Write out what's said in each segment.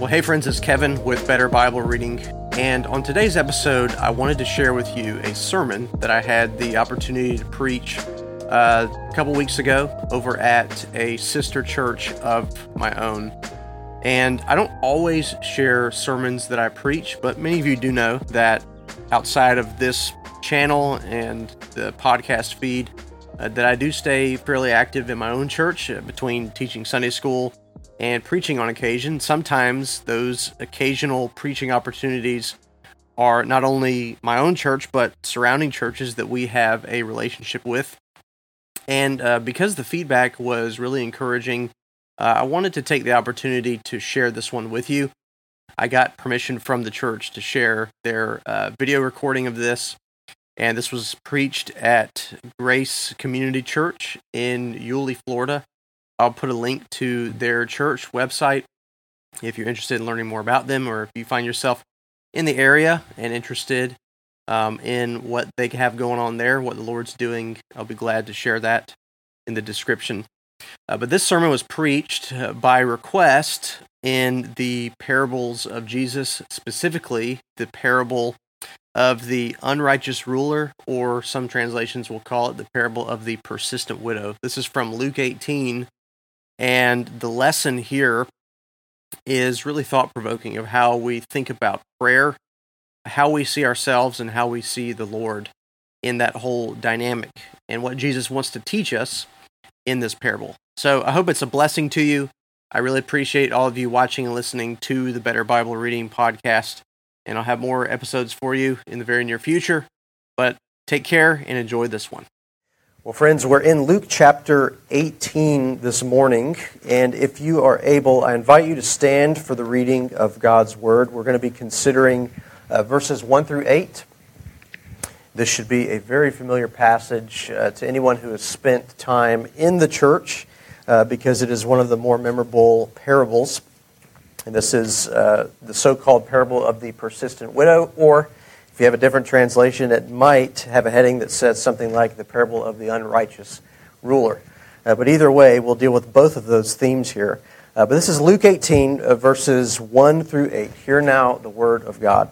Well, hey, friends, it's Kevin with Better Bible Reading. And on today's episode, I wanted to share with you a sermon that I had the opportunity to preach uh, a couple weeks ago over at a sister church of my own. And I don't always share sermons that I preach, but many of you do know that outside of this channel and the podcast feed, uh, that I do stay fairly active in my own church uh, between teaching Sunday school and preaching on occasion. Sometimes those occasional preaching opportunities are not only my own church, but surrounding churches that we have a relationship with. And uh, because the feedback was really encouraging, uh, I wanted to take the opportunity to share this one with you. I got permission from the church to share their uh, video recording of this. And this was preached at Grace Community Church in Yulee, Florida. I'll put a link to their church website if you're interested in learning more about them or if you find yourself in the area and interested um, in what they have going on there, what the Lord's doing. I'll be glad to share that in the description. Uh, but this sermon was preached uh, by request in the parables of Jesus, specifically the parable of the unrighteous ruler, or some translations will call it the parable of the persistent widow. This is from Luke 18, and the lesson here is really thought provoking of how we think about prayer, how we see ourselves, and how we see the Lord in that whole dynamic, and what Jesus wants to teach us in this parable. So I hope it's a blessing to you. I really appreciate all of you watching and listening to the Better Bible Reading podcast, and I'll have more episodes for you in the very near future. But take care and enjoy this one. Well, friends, we're in Luke chapter 18 this morning, and if you are able, I invite you to stand for the reading of God's Word. We're going to be considering uh, verses 1 through 8. This should be a very familiar passage uh, to anyone who has spent time in the church uh, because it is one of the more memorable parables. And this is uh, the so called parable of the persistent widow, or if you have a different translation, it might have a heading that says something like the parable of the unrighteous ruler. Uh, but either way, we'll deal with both of those themes here. Uh, but this is Luke 18, uh, verses 1 through 8. Hear now the word of God.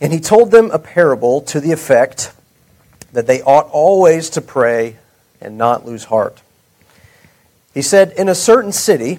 And he told them a parable to the effect that they ought always to pray and not lose heart. He said, In a certain city,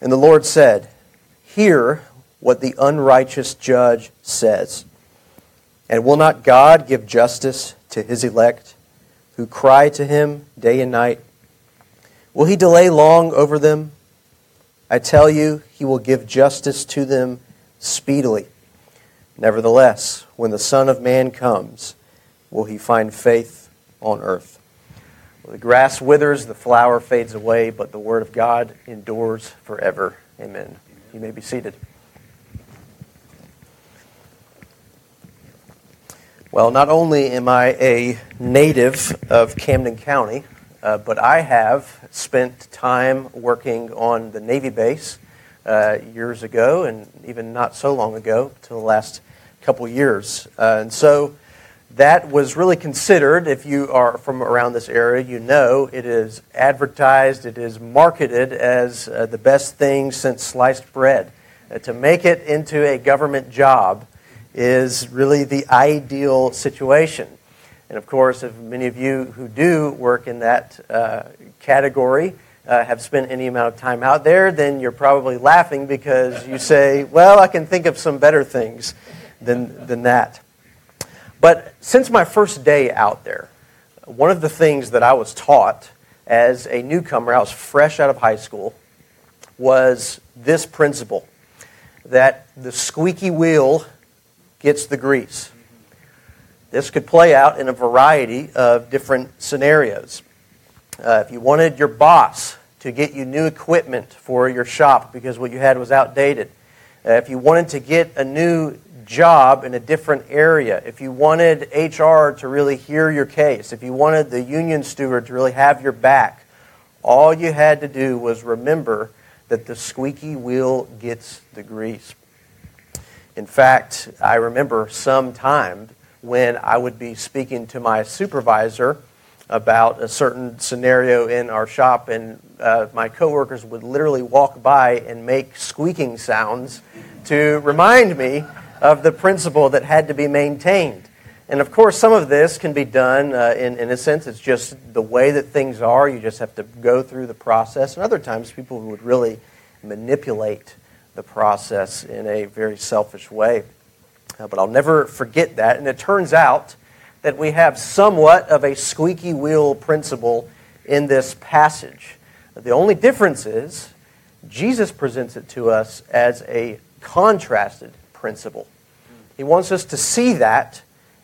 And the Lord said, Hear what the unrighteous judge says. And will not God give justice to his elect who cry to him day and night? Will he delay long over them? I tell you, he will give justice to them speedily. Nevertheless, when the Son of Man comes, will he find faith on earth? The grass withers, the flower fades away, but the word of God endures forever. Amen. You may be seated. Well, not only am I a native of Camden County, uh, but I have spent time working on the Navy base uh, years ago, and even not so long ago, to the last couple years. Uh, and so that was really considered, if you are from around this area, you know it is advertised, it is marketed as uh, the best thing since sliced bread. Uh, to make it into a government job is really the ideal situation. And of course, if many of you who do work in that uh, category uh, have spent any amount of time out there, then you're probably laughing because you say, well, I can think of some better things than, than that. But since my first day out there, one of the things that I was taught as a newcomer, I was fresh out of high school, was this principle that the squeaky wheel gets the grease. This could play out in a variety of different scenarios. Uh, if you wanted your boss to get you new equipment for your shop because what you had was outdated, uh, if you wanted to get a new job in a different area, if you wanted HR to really hear your case, if you wanted the union steward to really have your back, all you had to do was remember that the squeaky wheel gets the grease. In fact, I remember some time when I would be speaking to my supervisor about a certain scenario in our shop, and uh, my coworkers would literally walk by and make squeaking sounds to remind me of the principle that had to be maintained. And of course, some of this can be done uh, in, in a sense, it's just the way that things are. You just have to go through the process. And other times, people would really manipulate the process in a very selfish way. Uh, but I'll never forget that. And it turns out that we have somewhat of a squeaky wheel principle in this passage. The only difference is Jesus presents it to us as a contrasted principle. He wants us to see that,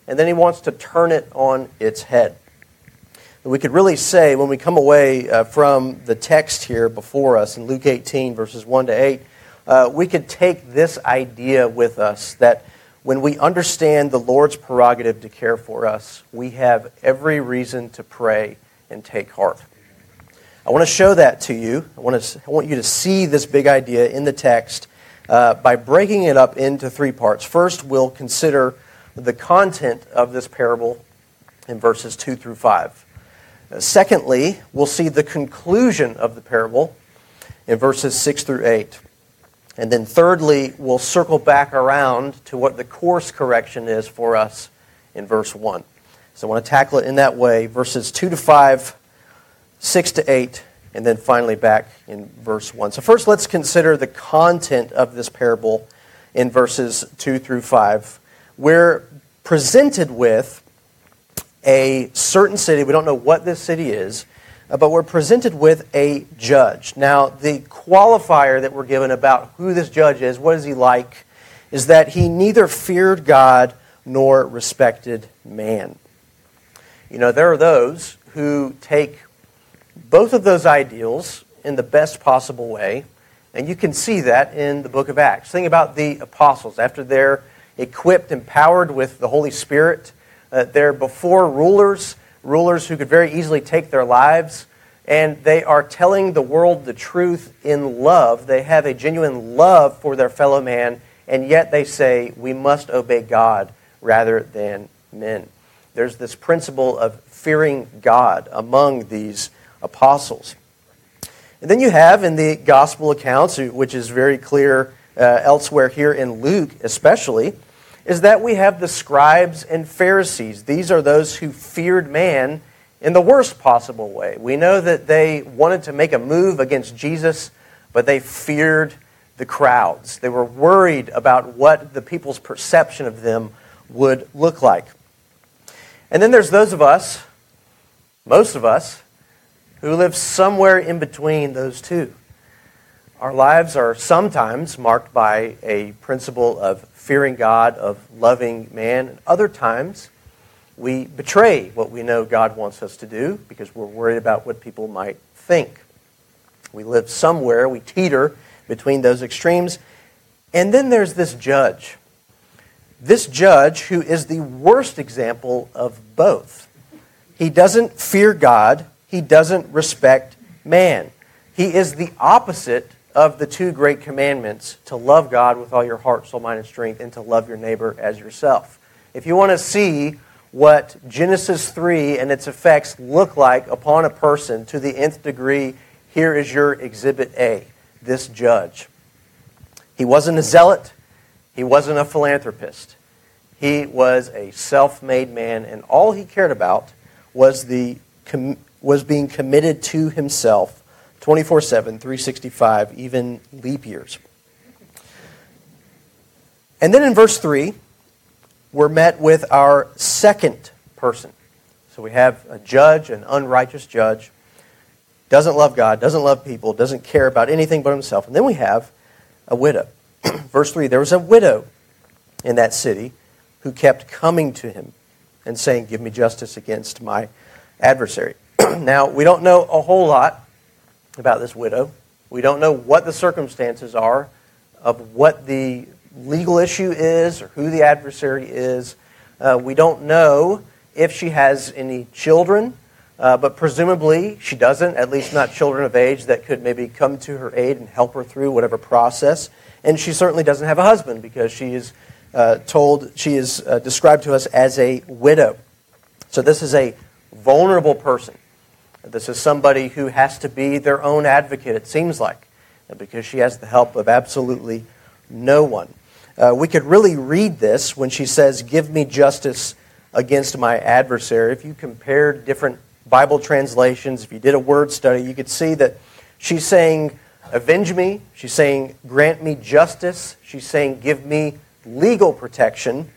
and then he wants to turn it on its head. And we could really say, when we come away uh, from the text here before us in Luke 18, verses 1 to 8, uh, we could take this idea with us that when we understand the Lord's prerogative to care for us, we have every reason to pray and take heart. I want to show that to you. I want, to, I want you to see this big idea in the text uh, by breaking it up into three parts. First, we'll consider the content of this parable in verses 2 through 5. Uh, secondly, we'll see the conclusion of the parable in verses 6 through 8. And then, thirdly, we'll circle back around to what the course correction is for us in verse 1. So I want to tackle it in that way verses 2 to 5, 6 to 8, and then finally back in verse 1. So, first, let's consider the content of this parable in verses 2 through 5. We're presented with a certain city. We don't know what this city is uh, but we're presented with a judge. Now, the qualifier that we're given about who this judge is, what is he like, is that he neither feared God nor respected man. You know, there are those who take both of those ideals in the best possible way, and you can see that in the book of Acts. Think about the apostles. After they're equipped, empowered with the Holy Spirit, uh, they're before rulers rulers who could very easily take their lives, and they are telling the world the truth in love. They have a genuine love for their fellow man, and yet they say, we must obey God rather than men. There's this principle of fearing God among these apostles. And then you have in the gospel accounts, which is very clear uh, elsewhere here in Luke especially, is that we have the scribes and Pharisees. These are those who feared man in the worst possible way. We know that they wanted to make a move against Jesus, but they feared the crowds. They were worried about what the people's perception of them would look like. And then there's those of us, most of us, who live somewhere in between those two. Our lives are sometimes marked by a principle of fearing God, of loving man. And other times, we betray what we know God wants us to do because we're worried about what people might think. We live somewhere, we teeter between those extremes. And then there's this judge. This judge who is the worst example of both. He doesn't fear God, he doesn't respect man. He is the opposite of the two great commandments to love God with all your heart, soul, mind, and strength, and to love your neighbor as yourself. If you want to see what Genesis 3 and its effects look like upon a person to the nth degree, here is your exhibit A this judge. He wasn't a zealot, he wasn't a philanthropist. He was a self made man, and all he cared about was, the, was being committed to himself 24 7, 365, even leap years. And then in verse 3, we're met with our second person. So we have a judge, an unrighteous judge, doesn't love God, doesn't love people, doesn't care about anything but himself. And then we have a widow. Verse 3 there was a widow in that city who kept coming to him and saying, Give me justice against my adversary. now, we don't know a whole lot about this widow. We don't know what the circumstances are of what the legal issue is or who the adversary is. Uh, we don't know if she has any children, uh, but presumably she doesn't, at least not children of age that could maybe come to her aid and help her through whatever process. And she certainly doesn't have a husband because she is uh, told, she is uh, described to us as a widow. So this is a vulnerable person. This is somebody who has to be their own advocate, it seems like, because she has the help of absolutely no one. Uh, we could really read this when she says, Give me justice against my adversary. If you compared different Bible translations, if you did a word study, you could see that she's saying, Avenge me. She's saying, Grant me justice. She's saying, Give me legal protection.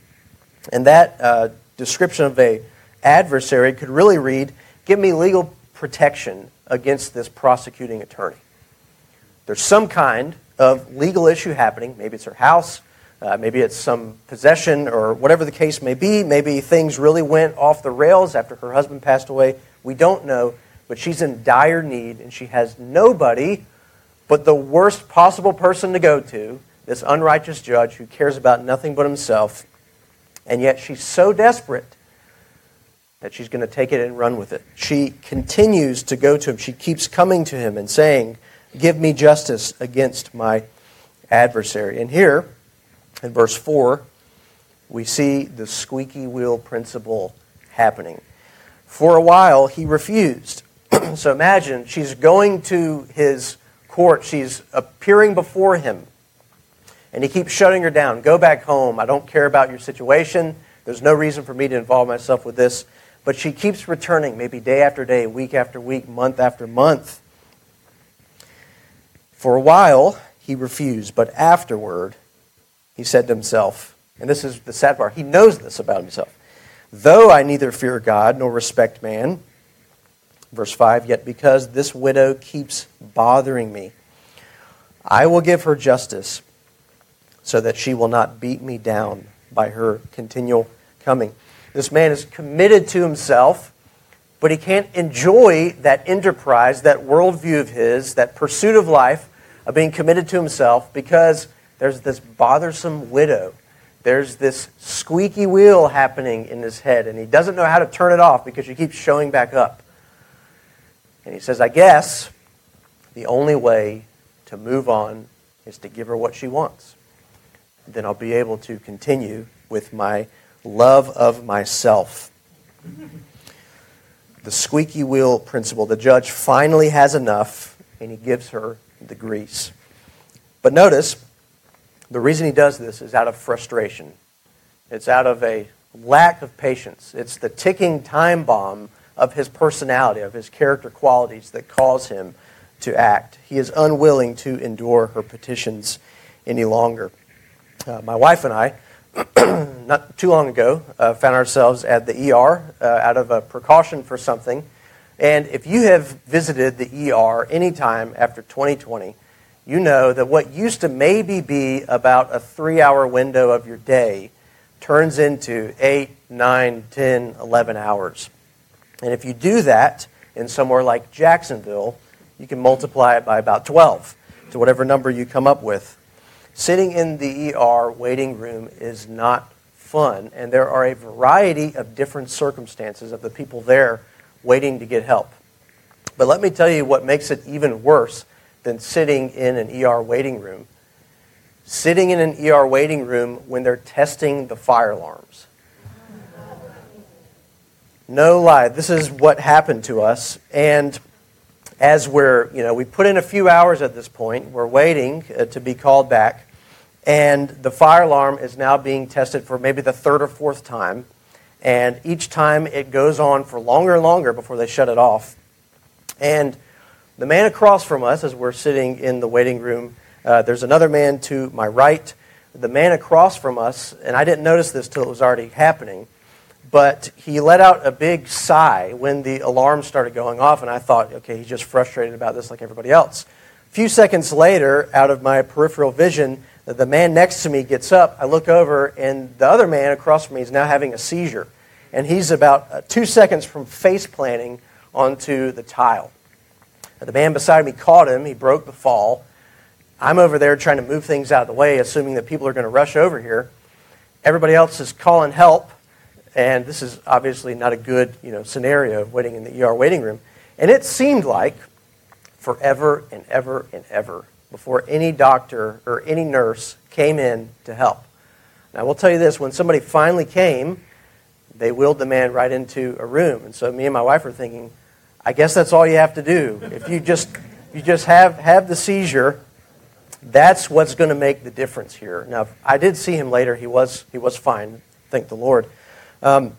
And that uh, description of a adversary could really read, Give me legal protection against this prosecuting attorney. There's some kind of legal issue happening. Maybe it's her house, uh, maybe it's some possession or whatever the case may be. Maybe things really went off the rails after her husband passed away. We don't know. But she's in dire need and she has nobody but the worst possible person to go to, this unrighteous judge who cares about nothing but himself. And yet she's so desperate that she's going to take it and run with it. She continues to go to him. She keeps coming to him and saying, Give me justice against my adversary. And here, in verse 4, we see the squeaky wheel principle happening. For a while, he refused. so imagine she's going to his court, she's appearing before him, and he keeps shutting her down. Go back home. I don't care about your situation. There's no reason for me to involve myself with this. But she keeps returning, maybe day after day, week after week, month after month. For a while, he refused, but afterward, he said to himself, and this is the sad part, he knows this about himself. Though I neither fear God nor respect man, verse 5, yet because this widow keeps bothering me, I will give her justice so that she will not beat me down by her continual coming. This man is committed to himself, but he can't enjoy that enterprise, that worldview of his, that pursuit of life, of being committed to himself, because there's this bothersome widow. There's this squeaky wheel happening in his head, and he doesn't know how to turn it off because she keeps showing back up. And he says, I guess the only way to move on is to give her what she wants. Then I'll be able to continue with my love of myself. The squeaky wheel principle. The judge finally has enough, and he gives her the grease. But notice, the reason he does this is out of frustration. It's out of a lack of patience. It's the ticking time bomb of his personality, of his character qualities that cause him to act. He is unwilling to endure her petitions any longer. Uh, my wife and I, not too long ago, uh, found ourselves at the ER uh, out of a precaution for something. And if you have visited the ER anytime after 2020, you know that what used to maybe be about a three hour window of your day turns into eight, nine, ten, eleven hours. And if you do that in somewhere like Jacksonville, you can multiply it by about 12 to whatever number you come up with. Sitting in the ER waiting room is not fun, and there are a variety of different circumstances of the people there waiting to get help. But let me tell you what makes it even worse than sitting in an ER waiting room. Sitting in an ER waiting room when they're testing the fire alarms. No lie, this is what happened to us. And as we're, you know, we put in a few hours at this point, we're waiting uh, to be called back. And the fire alarm is now being tested for maybe the third or fourth time. And each time it goes on for longer and longer before they shut it off. And the man across from us, as we're sitting in the waiting room, uh, there's another man to my right. The man across from us, and I didn't notice this till it was already happening, but he let out a big sigh when the alarm started going off, and I thought, okay, he's just frustrated about this like everybody else. A few seconds later, out of my peripheral vision, the man next to me gets up. I look over, and the other man across from me is now having a seizure. and he's about uh, two seconds from face planting onto the tile. The man beside me caught him. He broke the fall. I'm over there trying to move things out of the way, assuming that people are going to rush over here. Everybody else is calling help, and this is obviously not a good you know, scenario waiting in the ER waiting room. And it seemed like forever and ever and ever before any doctor or any nurse came in to help. Now, I will tell you this when somebody finally came, they wheeled the man right into a room. And so me and my wife were thinking, I guess that's all you have to do. If you just, you just have, have the seizure, that's what's going to make the difference here. Now, I did see him later. He was, he was fine, thank the Lord. Um,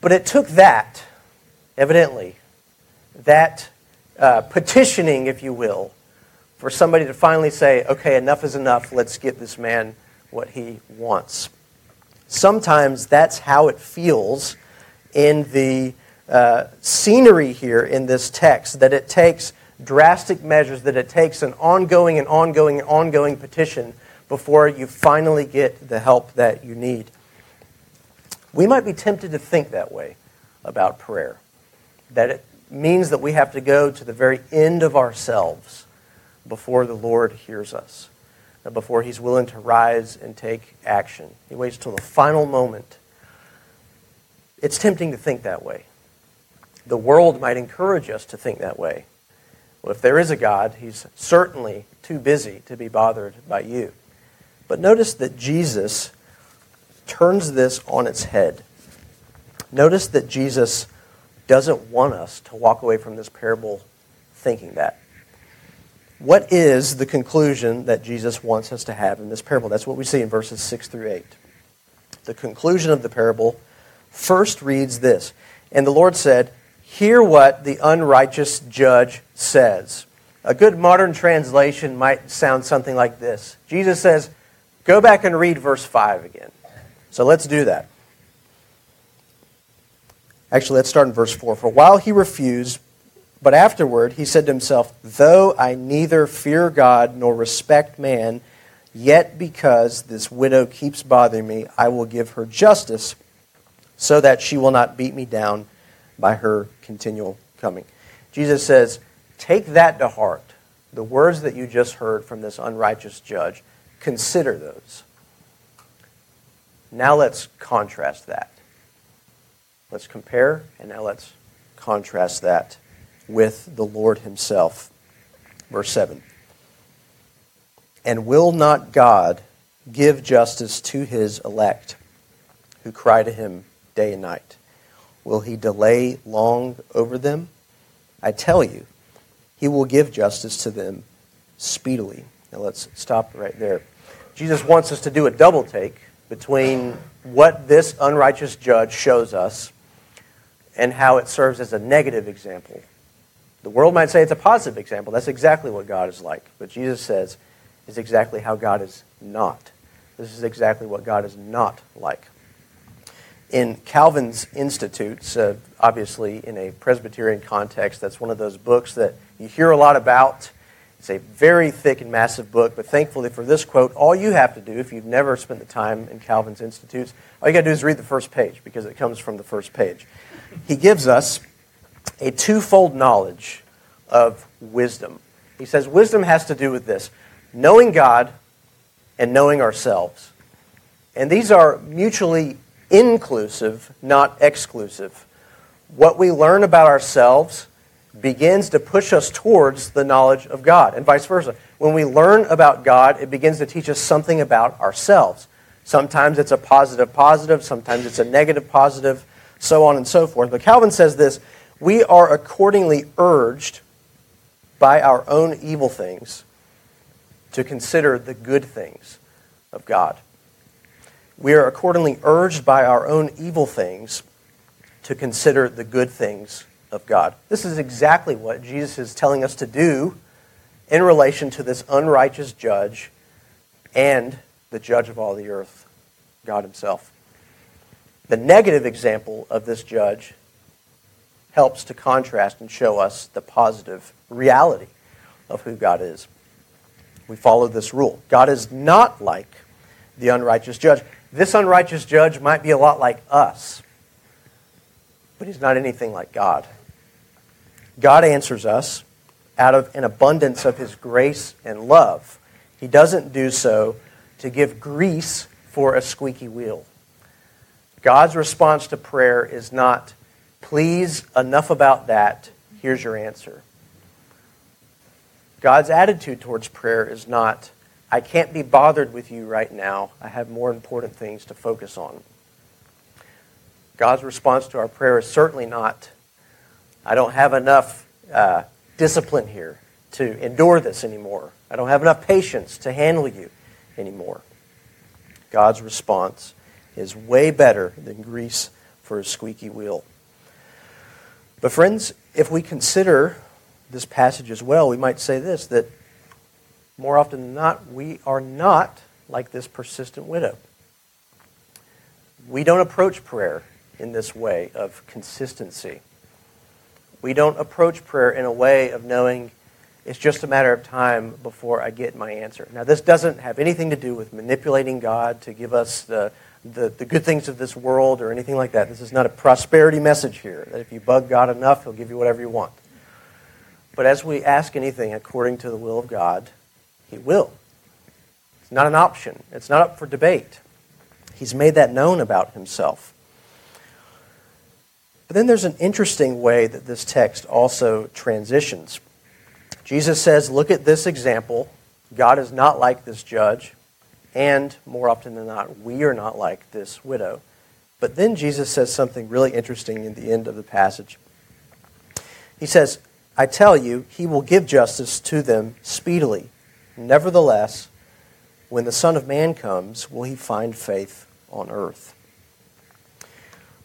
but it took that, evidently, that uh, petitioning, if you will, for somebody to finally say, okay, enough is enough, let's get this man what he wants. Sometimes that's how it feels in the uh, scenery here in this text, that it takes drastic measures, that it takes an ongoing and ongoing and ongoing petition before you finally get the help that you need. We might be tempted to think that way about prayer, that it means that we have to go to the very end of ourselves before the Lord hears us before he's willing to rise and take action. He waits till the final moment. It's tempting to think that way. The world might encourage us to think that way. Well, if there is a God, he's certainly too busy to be bothered by you. But notice that Jesus turns this on its head. Notice that Jesus doesn't want us to walk away from this parable thinking that. What is the conclusion that Jesus wants us to have in this parable? That's what we see in verses 6 through 8. The conclusion of the parable first reads this And the Lord said, Hear what the unrighteous judge says. A good modern translation might sound something like this Jesus says, Go back and read verse 5 again. So let's do that. Actually, let's start in verse 4. For while he refused, but afterward, he said to himself, Though I neither fear God nor respect man, yet because this widow keeps bothering me, I will give her justice so that she will not beat me down by her continual coming. Jesus says, Take that to heart. The words that you just heard from this unrighteous judge, consider those. Now let's contrast that. Let's compare, and now let's contrast that with the Lord Himself. Verse 7 And will not God give justice to His elect who cry to Him day and night? Will He delay long over them? I tell you, He will give justice to them speedily. Now let's stop right there. Jesus wants us to do a double take between what this unrighteous judge shows us and how it serves as a negative example the world might say it's a positive example. That's exactly what God is like. But Jesus says is exactly how God is not. This is exactly what God is not like. In Calvin's Institutes, uh, obviously in a Presbyterian context, that's one of those books that you hear a lot about. It's a very thick and massive book, but thankfully for this quote, all you have to do, if you've never spent the time in Calvin's Institutes, all you got to do is read the first page because it comes from the first page. He gives us a twofold knowledge of wisdom. He says wisdom has to do with this knowing God and knowing ourselves. And these are mutually inclusive, not exclusive. What we learn about ourselves begins to push us towards the knowledge of God, and vice versa. When we learn about God, it begins to teach us something about ourselves. Sometimes it's a positive positive, sometimes it's a negative positive, so on and so forth. But Calvin says this we are accordingly urged by our own evil things to consider the good things of God. We are accordingly urged by our own evil things to consider the good things of God. This is exactly what Jesus is telling us to do in relation to this unrighteous judge and the judge of all the earth, God Himself. The negative example of this judge helps to contrast and show us the positive reality of who God is. We follow this rule. God is not like the unrighteous judge. this unrighteous judge might be a lot like us, but he's not anything like God. God answers us out of an abundance of his grace and love. He doesn't do so to give grease for a squeaky wheel. God's response to prayer is not, please, enough about that, here's your answer. God's attitude towards prayer is not, I can't be bothered with you right now. I have more important things to focus on. God's response to our prayer is certainly not, I don't have enough uh, discipline here to endure this anymore. I don't have enough patience to handle you anymore. God's response is way better than grease for a squeaky wheel. But, friends, if we consider this passage as well, we might say this that more often than not, we are not like this persistent widow. We don't approach prayer in this way of consistency. We don't approach prayer in a way of knowing it's just a matter of time before I get my answer. Now, this doesn't have anything to do with manipulating God to give us the, the, the, good things of this world or anything like that. This is not a prosperity message here, that if you bug God enough, He'll give you whatever you want. But as we ask anything according to the will of God, He will. It's not an option, it's not up for debate. He's made that known about Himself. But then there's an interesting way that this text also transitions. Jesus says, Look at this example. God is not like this judge, and more often than not, we are not like this widow. But then Jesus says something really interesting in the end of the passage. He says, I tell you, he will give justice to them speedily. Nevertheless, when the Son of Man comes, will he find faith on earth?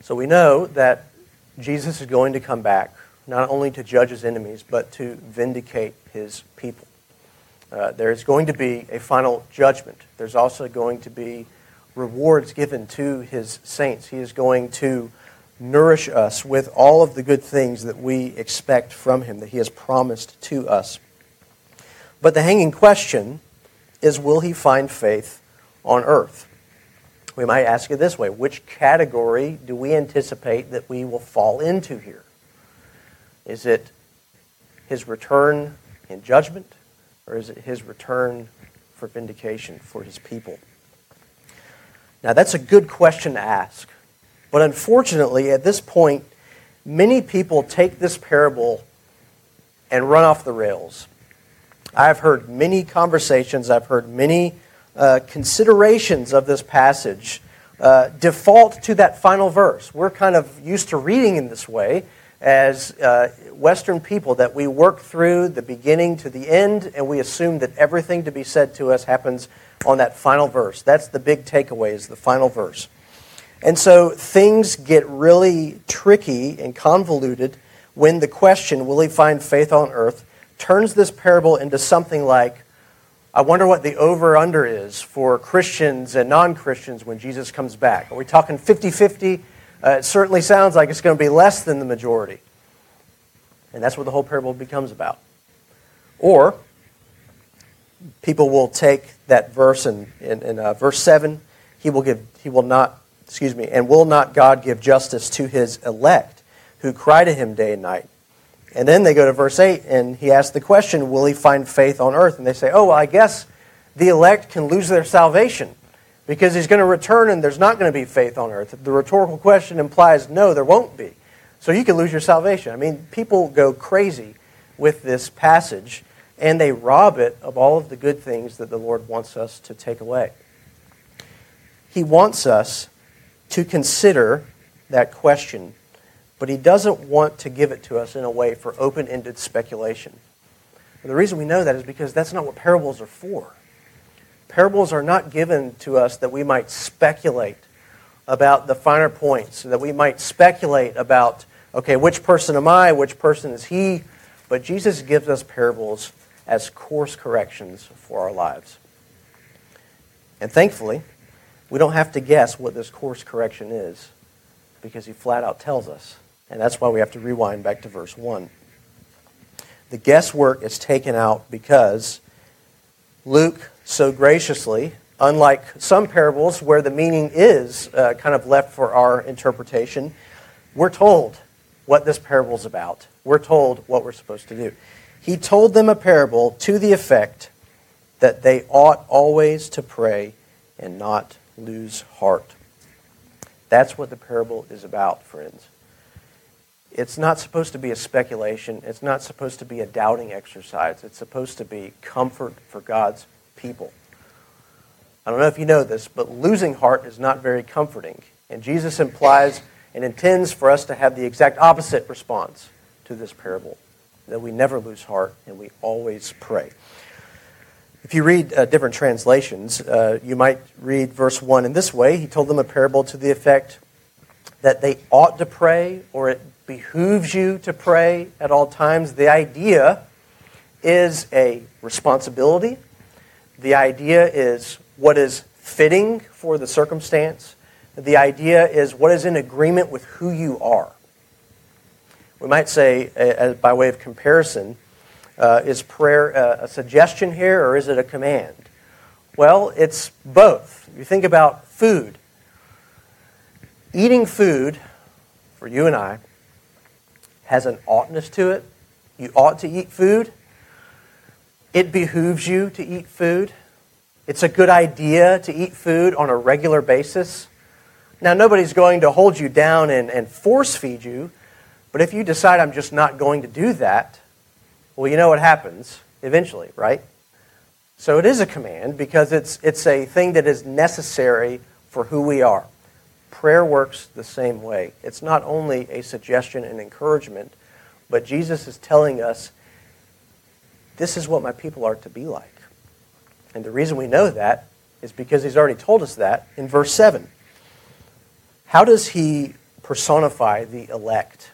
So we know that Jesus is going to come back, not only to judge his enemies, but to vindicate his people. Uh, there is going to be a final judgment. There's also going to be rewards given to his saints. He is going to nourish us with all of the good things that we expect from him, that he has promised to us. But the hanging question is will he find faith on earth? We might ask it this way which category do we anticipate that we will fall into here? Is it his return in judgment, or is it his return for vindication for his people? Now, that's a good question to ask. But unfortunately, at this point, many people take this parable and run off the rails. I've heard many conversations, I've heard many uh, considerations of this passage uh, default to that final verse. We're kind of used to reading in this way as uh, Western people that we work through the beginning to the end and we assume that everything to be said to us happens on that final verse. That's the big takeaway is the final verse. And so things get really tricky and convoluted when the question, will he find faith on earth, turns this parable into something like, I wonder what the over under is for Christians and non Christians when Jesus comes back. Are we talking 50 50? Uh, it certainly sounds like it's going to be less than the majority. And that's what the whole parable becomes about. Or, people will take that verse in, in, in uh, verse 7 he will, give, he will not, excuse me, and will not God give justice to his elect who cry to him day and night? And then they go to verse 8, and he asks the question, Will he find faith on earth? And they say, Oh, well, I guess the elect can lose their salvation because he's going to return and there's not going to be faith on earth. The rhetorical question implies, No, there won't be. So you can lose your salvation. I mean, people go crazy with this passage, and they rob it of all of the good things that the Lord wants us to take away. He wants us to consider that question but he doesn't want to give it to us in a way for open ended speculation. And the reason we know that is because that's not what parables are for. Parables are not given to us that we might speculate about the finer points, that we might speculate about, okay, which person am I, which person is he. But Jesus gives us parables as course corrections for our lives. And thankfully, we don't have to guess what this course correction is because he flat out tells us. And that's why we have to rewind back to verse 1. The guesswork is taken out because Luke so graciously unlike some parables where the meaning is uh, kind of left for our interpretation, we're told what this parable is about. We're told what we're supposed to do. He told them a parable to the effect that they ought always to pray and not lose heart. That's what the parable is about, friends. It's not supposed to be a speculation. It's not supposed to be a doubting exercise. It's supposed to be comfort for God's people. I don't know if you know this, but losing heart is not very comforting. And Jesus implies and intends for us to have the exact opposite response to this parable that we never lose heart and we always pray. If you read uh, different translations, uh, you might read verse 1 in this way He told them a parable to the effect that they ought to pray or it behooves you to pray at all times. The idea is a responsibility, the idea is what is fitting for the circumstance, the idea is what is in agreement with who you are. We might say, by way of comparison, uh, is prayer a suggestion here or is it a command? Well, it's both. You think about food. Eating food, for you and I, has an oughtness to it. You ought to eat food. It behooves you to eat food. It's a good idea to eat food on a regular basis. Now, nobody's going to hold you down and, and force feed you, but if you decide I'm just not going to do that, well, you know what happens eventually, right? So it is a command because it's, it's a thing that is necessary for who we are. Prayer works the same way. It's not only a suggestion and encouragement, but Jesus is telling us this is what my people are to be like. And the reason we know that is because he's already told us that in verse 7. How does he personify the elect?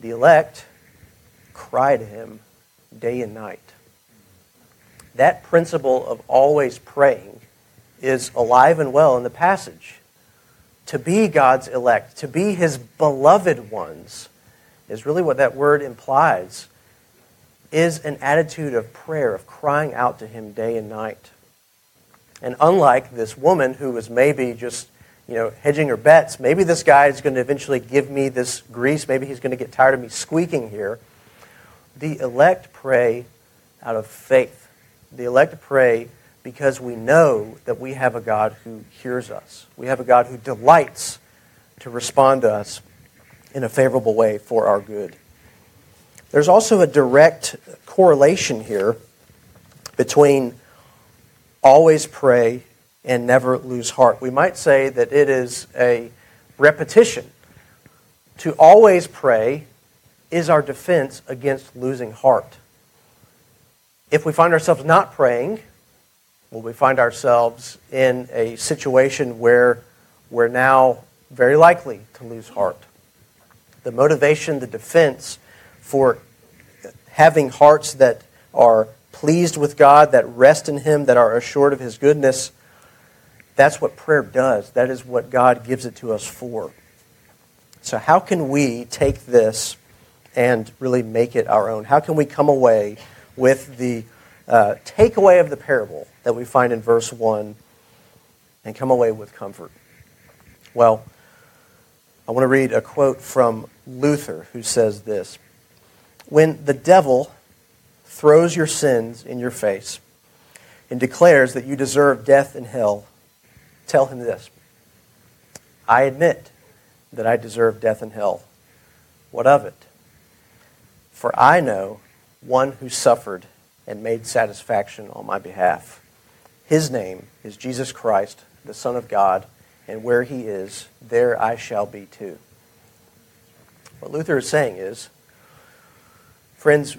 The elect cry to him day and night. That principle of always praying is alive and well in the passage. To be God's elect, to be his beloved ones, is really what that word implies, is an attitude of prayer, of crying out to him day and night. And unlike this woman who was maybe just you know, hedging her bets, maybe this guy is going to eventually give me this grease, maybe he's going to get tired of me squeaking here. The elect pray out of faith. The elect pray because we know that we have a God who hears us. We have a God who delights to respond to us in a favorable way for our good. There's also a direct correlation here between always pray and never lose heart. We might say that it is a repetition. To always pray is our defense against losing heart. If we find ourselves not praying, well, we find ourselves in a situation where we're now very likely to lose heart. The motivation, the defense for having hearts that are pleased with God, that rest in Him, that are assured of His goodness, that's what prayer does. That is what God gives it to us for. So, how can we take this and really make it our own? How can we come away with the uh, takeaway of the parable that we find in verse 1 and come away with comfort? Well, I want to read a quote from Luther who says this When the devil throws your sins in your face and declares that you deserve death and hell, tell him this I admit that I deserve death and hell. What of it? For I know one who suffered and made satisfaction on my behalf. His name is Jesus Christ, the Son of God, and where he is, there I shall be too. What Luther is saying is, friends,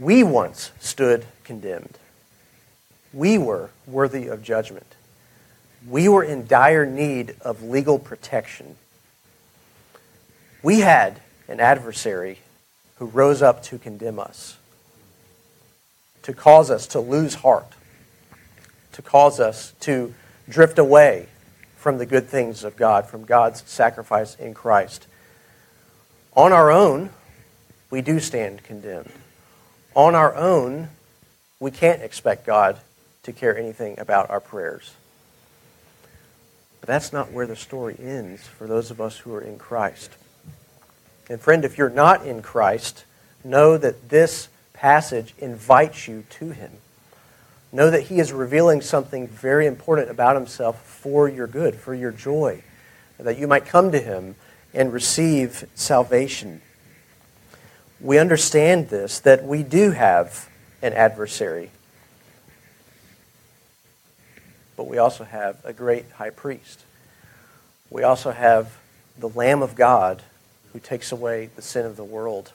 we once stood condemned. We were worthy of judgment. We were in dire need of legal protection. We had an adversary who rose up to condemn us, to cause us to lose heart, to cause us to drift away from the good things of God, from God's sacrifice in Christ. On our own, we do stand condemned. On our own, we can't expect God to care anything about our prayers. But that's not where the story ends for those of us who are in Christ. And friend, if you're not in Christ, know that this passage invites you to him. Know that he is revealing something very important about himself for your good, for your joy, that you might come to him and receive salvation. We understand this, that we do have an adversary, but we also have a great high priest. We also have the Lamb of God who takes away the sin of the world.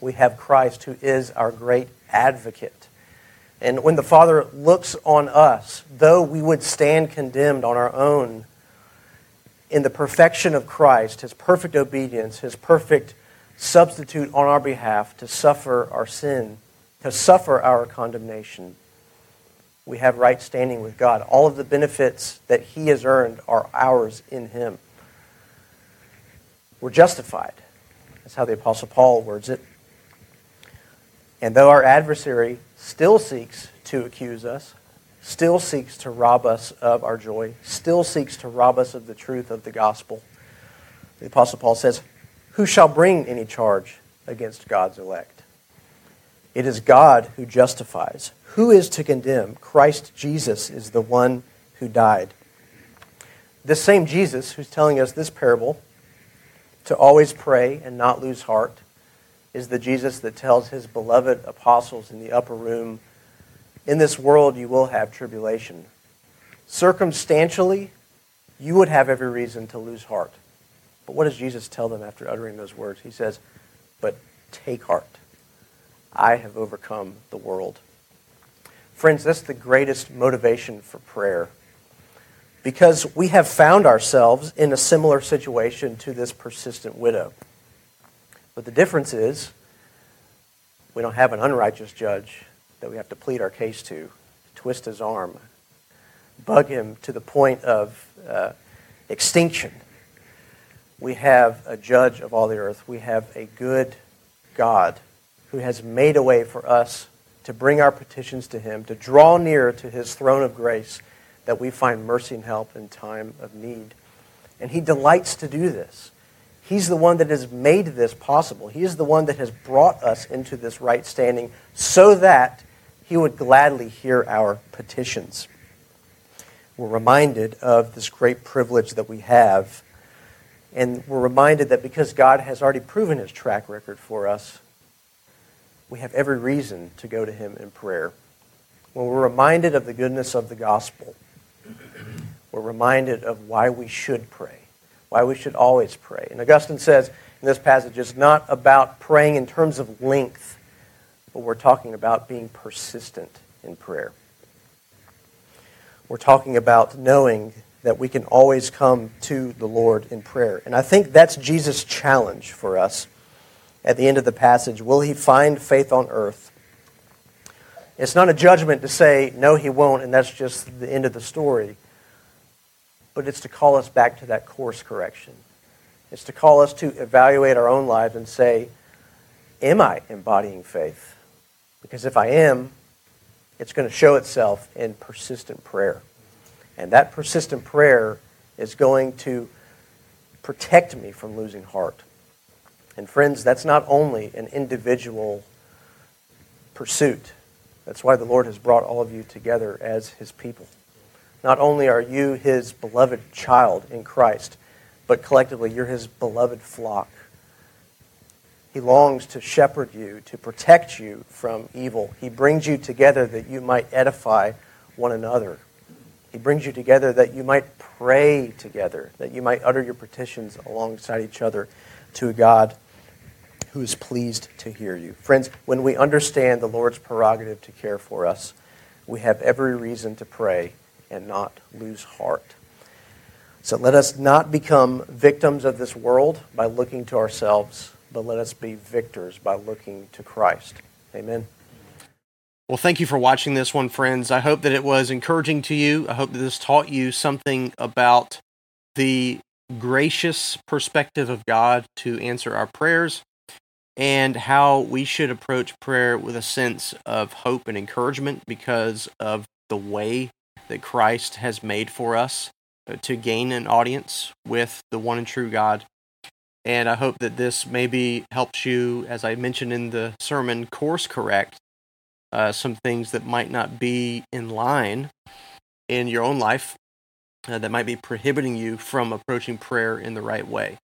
We have Christ who is our great advocate. And when the Father looks on us, though we would stand condemned on our own, in the perfection of Christ, his perfect obedience, his perfect substitute on our behalf to suffer our sin, to suffer our condemnation, we have right standing with God. All of the benefits that he has earned are ours in him. We're justified. That's how the Apostle Paul words it. And though our adversary still seeks to accuse us, still seeks to rob us of our joy, still seeks to rob us of the truth of the gospel, the Apostle Paul says, Who shall bring any charge against God's elect? It is God who justifies. Who is to condemn? Christ Jesus is the one who died. This same Jesus who's telling us this parable to always pray and not lose heart is the Jesus that tells his beloved apostles in the upper room, In this world you will have tribulation. Circumstantially, you would have every reason to lose heart. But what does Jesus tell them after uttering those words? He says, But take heart. I have overcome the world. Friends, that's the greatest motivation for prayer. Because we have found ourselves in a similar situation to this persistent widow. But the difference is we don't have an unrighteous judge that we have to plead our case to, twist his arm, bug him to the point of uh, extinction. We have a judge of all the earth. We have a good God who has made a way for us to bring our petitions to him, to draw near to his throne of grace, that we find mercy and help in time of need. And he delights to do this. He's the one that has made this possible. He is the one that has brought us into this right standing so that he would gladly hear our petitions. We're reminded of this great privilege that we have. And we're reminded that because God has already proven his track record for us, we have every reason to go to him in prayer. When we're reminded of the goodness of the gospel, we're reminded of why we should pray, why we should always pray. And Augustine says in this passage, it's not about praying in terms of length, but we're talking about being persistent in prayer. We're talking about knowing that we can always come to the Lord in prayer. And I think that's Jesus' challenge for us at the end of the passage. Will he find faith on earth? It's not a judgment to say, no, he won't, and that's just the end of the story. But it's to call us back to that course correction. It's to call us to evaluate our own lives and say, am I embodying faith? Because if I am, it's going to show itself in persistent prayer. And that persistent prayer is going to protect me from losing heart. And friends, that's not only an individual pursuit. That's why the Lord has brought all of you together as his people. Not only are you his beloved child in Christ, but collectively you're his beloved flock. He longs to shepherd you, to protect you from evil. He brings you together that you might edify one another. He brings you together that you might pray together, that you might utter your petitions alongside each other to a God who is pleased to hear you. Friends, when we understand the Lord's prerogative to care for us, we have every reason to pray and not lose heart. So let us not become victims of this world by looking to ourselves, but let us be victors by looking to Christ. Amen. Well, thank you for watching this one, friends. I hope that it was encouraging to you. I hope that this taught you something about the gracious perspective of God to answer our prayers and how we should approach prayer with a sense of hope and encouragement because of the way that Christ has made for us uh, to gain an audience with the one and true God. And I hope that this maybe helps you, as I mentioned in the sermon, course correct uh, some things that might not be in line in your own life uh, that might be prohibiting you from approaching prayer in the right way.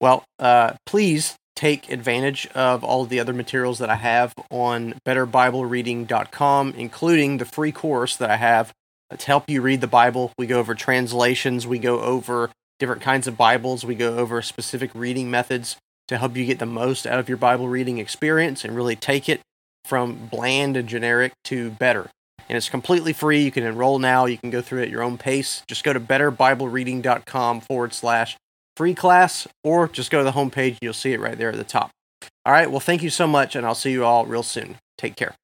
Well, uh, please take advantage of all of the other materials that I have on betterbiblereading.com, including the free course that I have to help you read the Bible. We go over translations, we go over different kinds of Bibles, we go over specific reading methods to help you get the most out of your Bible reading experience and really take it from bland and generic to better. And it's completely free. You can enroll now. You can go through it at your own pace. Just go to betterbiblereading.com forward slash free class, or just go to the homepage. You'll see it right there at the top. All right. Well, thank you so much, and I'll see you all real soon. Take care.